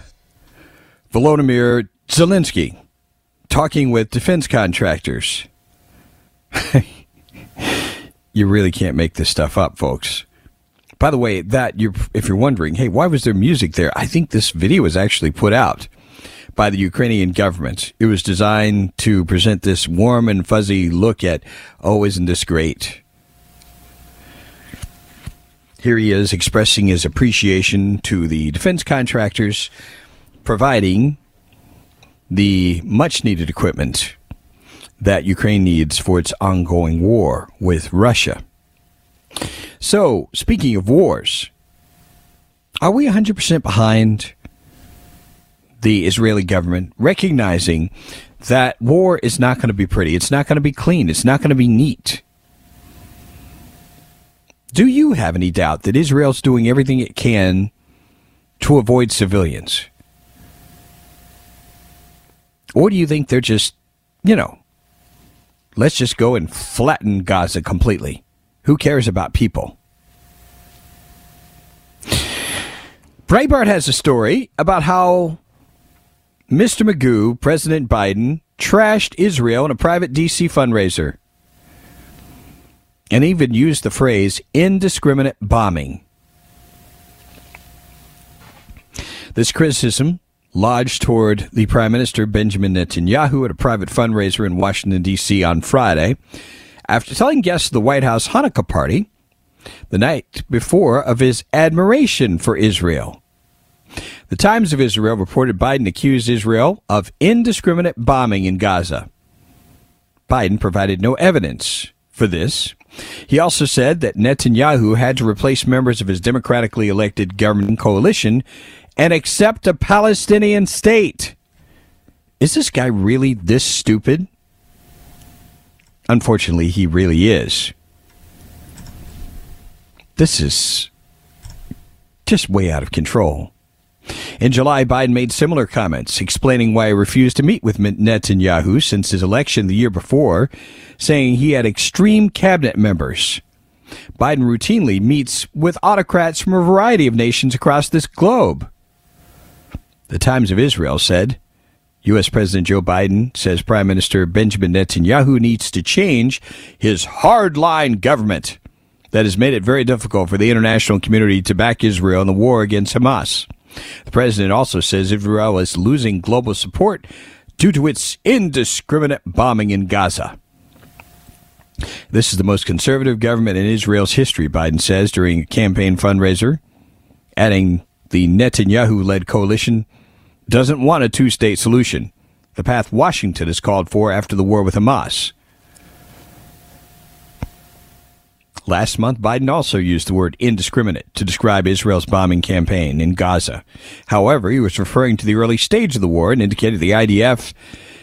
Volodymyr Zelensky talking with defense contractors. you really can't make this stuff up, folks. By the way, that you if you're wondering, hey, why was there music there? I think this video was actually put out by the Ukrainian government. It was designed to present this warm and fuzzy look at, oh, isn't this great? Here he is expressing his appreciation to the defense contractors providing the much needed equipment that Ukraine needs for its ongoing war with Russia. So, speaking of wars, are we 100% behind the Israeli government recognizing that war is not going to be pretty? It's not going to be clean. It's not going to be neat. Do you have any doubt that Israel's doing everything it can to avoid civilians? Or do you think they're just, you know, let's just go and flatten Gaza completely? Who cares about people? Breitbart has a story about how Mr. Magoo, President Biden, trashed Israel in a private D.C. fundraiser and even used the phrase indiscriminate bombing. This criticism lodged toward the Prime Minister Benjamin Netanyahu at a private fundraiser in Washington, D.C. on Friday after telling guests of the White House Hanukkah party the night before of his admiration for Israel. The Times of Israel reported Biden accused Israel of indiscriminate bombing in Gaza. Biden provided no evidence for this. He also said that Netanyahu had to replace members of his democratically elected government coalition and accept a Palestinian state. Is this guy really this stupid? Unfortunately, he really is. This is just way out of control. In July, Biden made similar comments, explaining why he refused to meet with Netanyahu since his election the year before, saying he had extreme cabinet members. Biden routinely meets with autocrats from a variety of nations across this globe. The Times of Israel said U.S. President Joe Biden says Prime Minister Benjamin Netanyahu needs to change his hardline government that has made it very difficult for the international community to back Israel in the war against Hamas. The president also says Israel is losing global support due to its indiscriminate bombing in Gaza. This is the most conservative government in Israel's history, Biden says during a campaign fundraiser, adding the Netanyahu led coalition doesn't want a two state solution, the path Washington has called for after the war with Hamas. Last month, Biden also used the word indiscriminate to describe Israel's bombing campaign in Gaza. However, he was referring to the early stage of the war and indicated the IDF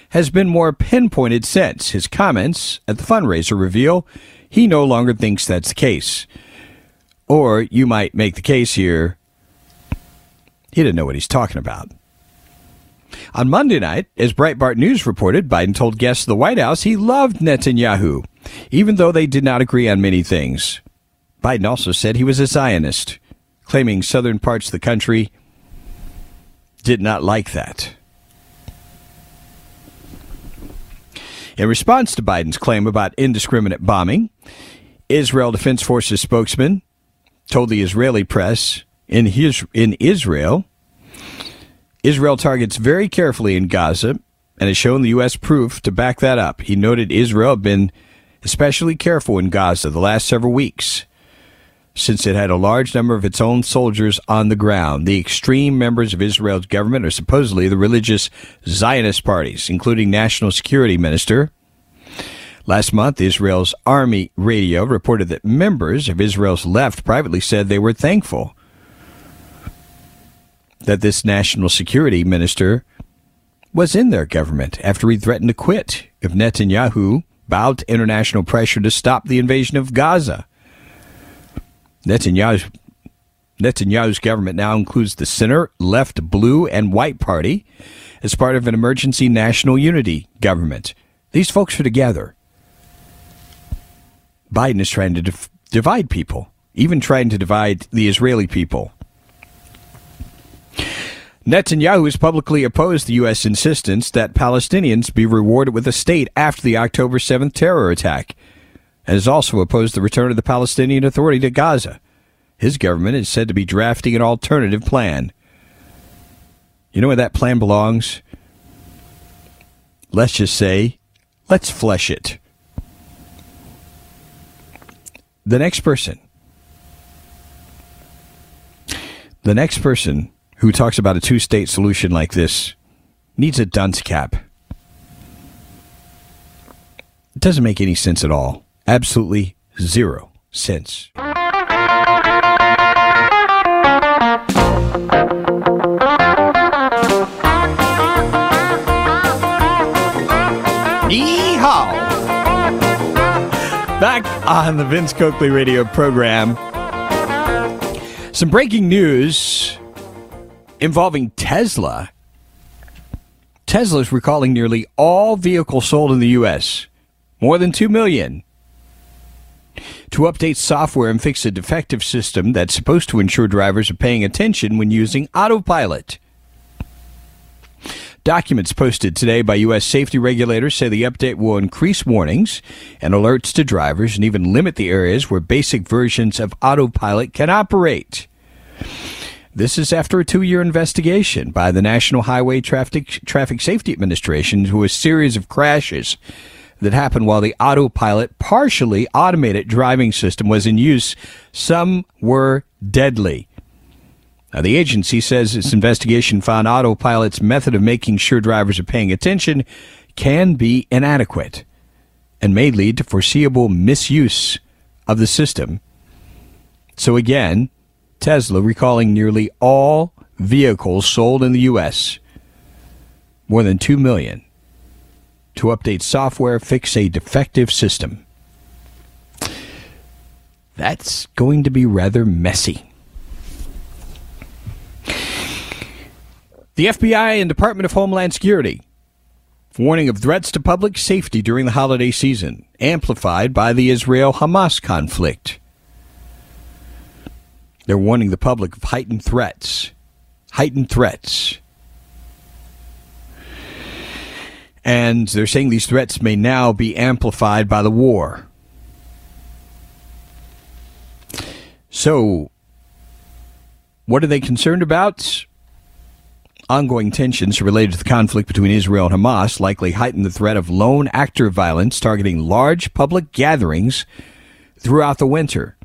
has been more pinpointed since. His comments at the fundraiser reveal he no longer thinks that's the case. Or you might make the case here he didn't know what he's talking about. On Monday night, as Breitbart News reported, Biden told guests of the White House he loved Netanyahu, even though they did not agree on many things. Biden also said he was a Zionist, claiming southern parts of the country did not like that. In response to Biden's claim about indiscriminate bombing, Israel Defense Forces spokesman told the Israeli press in his in Israel, Israel targets very carefully in Gaza and has shown the U.S. proof to back that up. He noted Israel had been especially careful in Gaza the last several weeks since it had a large number of its own soldiers on the ground. The extreme members of Israel's government are supposedly the religious Zionist parties, including National Security Minister. Last month, Israel's Army radio reported that members of Israel's left privately said they were thankful that this national security minister was in their government after he threatened to quit if Netanyahu to international pressure to stop the invasion of Gaza. Netanyahu's, Netanyahu's government now includes the center, left, blue, and white party as part of an emergency national unity government. These folks are together. Biden is trying to divide people, even trying to divide the Israeli people. Netanyahu has publicly opposed the U.S. insistence that Palestinians be rewarded with a state after the October 7th terror attack, and has also opposed the return of the Palestinian Authority to Gaza. His government is said to be drafting an alternative plan. You know where that plan belongs? Let's just say, let's flesh it. The next person. The next person who talks about a two state solution like this needs a dunce cap. It doesn't make any sense at all. Absolutely zero sense. Yeehaw! Back on the Vince Coakley radio program. Some breaking news involving Tesla. Tesla is recalling nearly all vehicles sold in the U.S., more than 2 million, to update software and fix a defective system that's supposed to ensure drivers are paying attention when using autopilot. Documents posted today by U.S. safety regulators say the update will increase warnings and alerts to drivers and even limit the areas where basic versions of autopilot can operate. This is after a two year investigation by the National Highway Traffic, Traffic Safety Administration into a series of crashes that happened while the autopilot partially automated driving system was in use. Some were deadly. Now, the agency says its investigation found autopilot's method of making sure drivers are paying attention can be inadequate and may lead to foreseeable misuse of the system. So, again, Tesla recalling nearly all vehicles sold in the U.S., more than 2 million, to update software, fix a defective system. That's going to be rather messy. The FBI and Department of Homeland Security warning of threats to public safety during the holiday season, amplified by the Israel Hamas conflict. They're warning the public of heightened threats. Heightened threats. And they're saying these threats may now be amplified by the war. So, what are they concerned about? Ongoing tensions related to the conflict between Israel and Hamas likely heighten the threat of lone actor violence targeting large public gatherings throughout the winter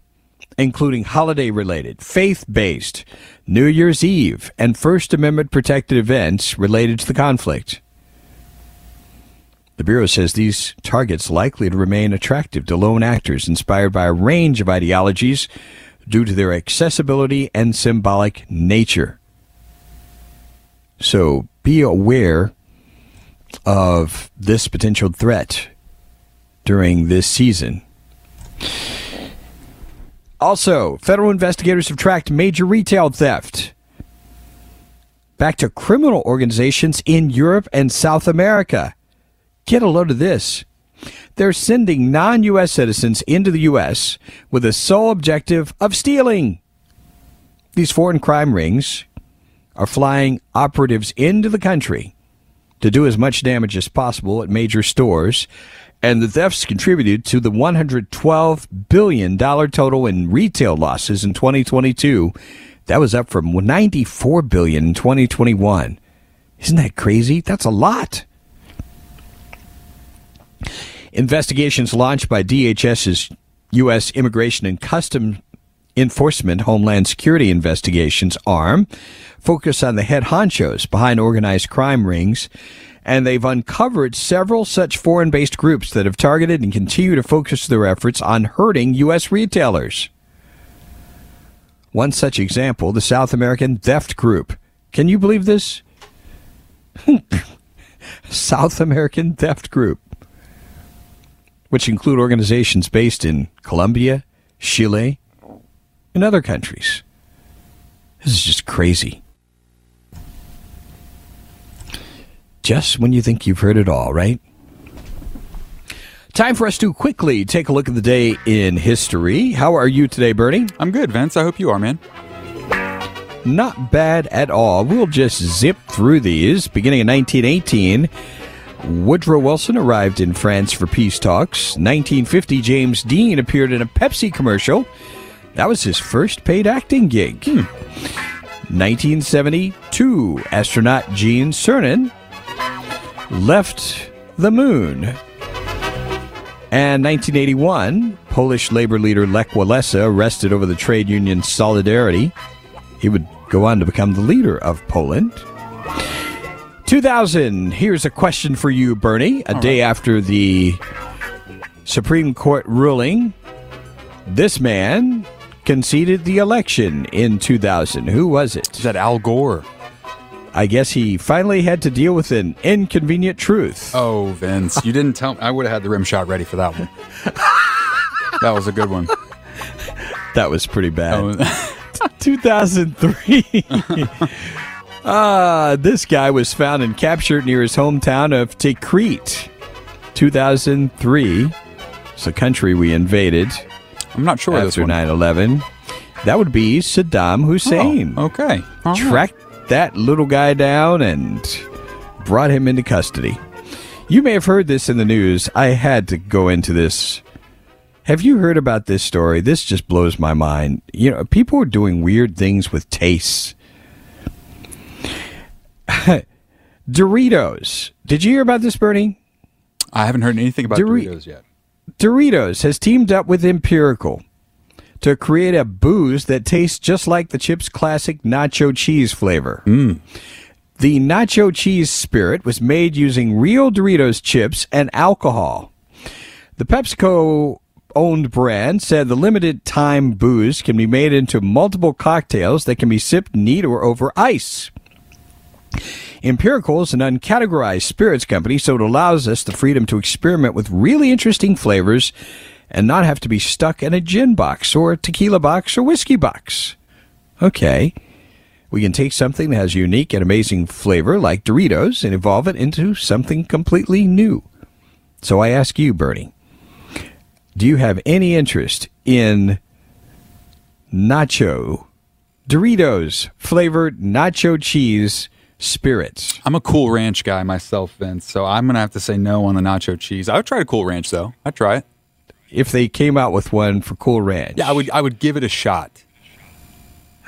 including holiday related, faith based, New Year's Eve, and First Amendment protected events related to the conflict. The Bureau says these targets likely to remain attractive to lone actors inspired by a range of ideologies due to their accessibility and symbolic nature. So be aware of this potential threat during this season. Also, federal investigators have tracked major retail theft back to criminal organizations in Europe and South America. Get a load of this. They're sending non U.S. citizens into the U.S. with the sole objective of stealing. These foreign crime rings are flying operatives into the country to do as much damage as possible at major stores, and the thefts contributed to the $112 billion total in retail losses in 2022. That was up from 94 billion in 2021. Isn't that crazy? That's a lot. Investigations launched by DHS's U.S. Immigration and Customs Enforcement Homeland Security Investigations arm focus on the head honchos behind organized crime rings, and they've uncovered several such foreign based groups that have targeted and continue to focus their efforts on hurting U.S. retailers. One such example, the South American Theft Group. Can you believe this? South American Theft Group, which include organizations based in Colombia, Chile, and other countries. This is just crazy. Just when you think you've heard it all, right? Time for us to quickly take a look at the day in history. How are you today, Bernie? I'm good, Vince. I hope you are, man. Not bad at all. We'll just zip through these. Beginning in 1918, Woodrow Wilson arrived in France for peace talks. 1950, James Dean appeared in a Pepsi commercial. That was his first paid acting gig. Hmm. 1972, astronaut Gene Cernan left the moon. And 1981, Polish labor leader Lech Walesa arrested over the trade union Solidarity. He would go on to become the leader of Poland. 2000, here's a question for you, Bernie. A day after the Supreme Court ruling, this man conceded the election in 2000. Who was it? Is that Al Gore? I guess he finally had to deal with an inconvenient truth. Oh, Vince, you didn't tell me. I would have had the rim shot ready for that one. that was a good one. That was pretty bad. Oh, 2003. Ah, this guy was found and captured near his hometown of Tikrit. 2003. It's a country we invaded I'm not sure after one. 9 11. That would be Saddam Hussein. Oh, okay. All right. Tracked that little guy down and brought him into custody. You may have heard this in the news. I had to go into this. Have you heard about this story? This just blows my mind. You know, people are doing weird things with tastes. Doritos. Did you hear about this, Bernie? I haven't heard anything about Dori- Doritos yet. Doritos has teamed up with Empirical to create a booze that tastes just like the chip's classic nacho cheese flavor. Mm. The nacho cheese spirit was made using real Doritos chips and alcohol. The PepsiCo owned brand said the limited time booze can be made into multiple cocktails that can be sipped neat or over ice. Empirical is an uncategorized spirits company, so it allows us the freedom to experiment with really interesting flavors and not have to be stuck in a gin box or a tequila box or whiskey box. Okay. We can take something that has unique and amazing flavor like Doritos and evolve it into something completely new. So I ask you, Bernie, do you have any interest in nacho, Doritos flavored nacho cheese spirits? I'm a Cool Ranch guy myself, Vince, so I'm gonna have to say no on the nacho cheese. I would try a Cool Ranch though. I'd try it. If they came out with one for Cool Ranch. Yeah, I would. I would give it a shot.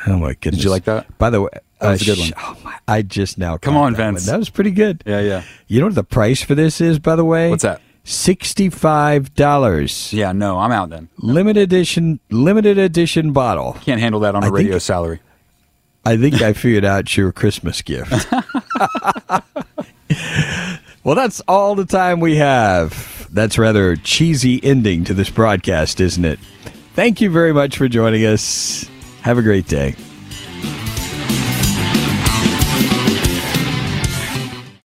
Oh my goodness! Did you like that? By the way, That was uh, a good one. oh my, I just now Come on, that one. Vince. That was pretty good. Yeah, yeah. You know what the price for this is, by the way? What's that? Sixty-five dollars. Yeah, no, I'm out then. Limited edition, limited edition bottle. Can't handle that on a I think- radio salary. I think I figured out your Christmas gift. well, that's all the time we have. That's rather cheesy ending to this broadcast, isn't it? Thank you very much for joining us. Have a great day.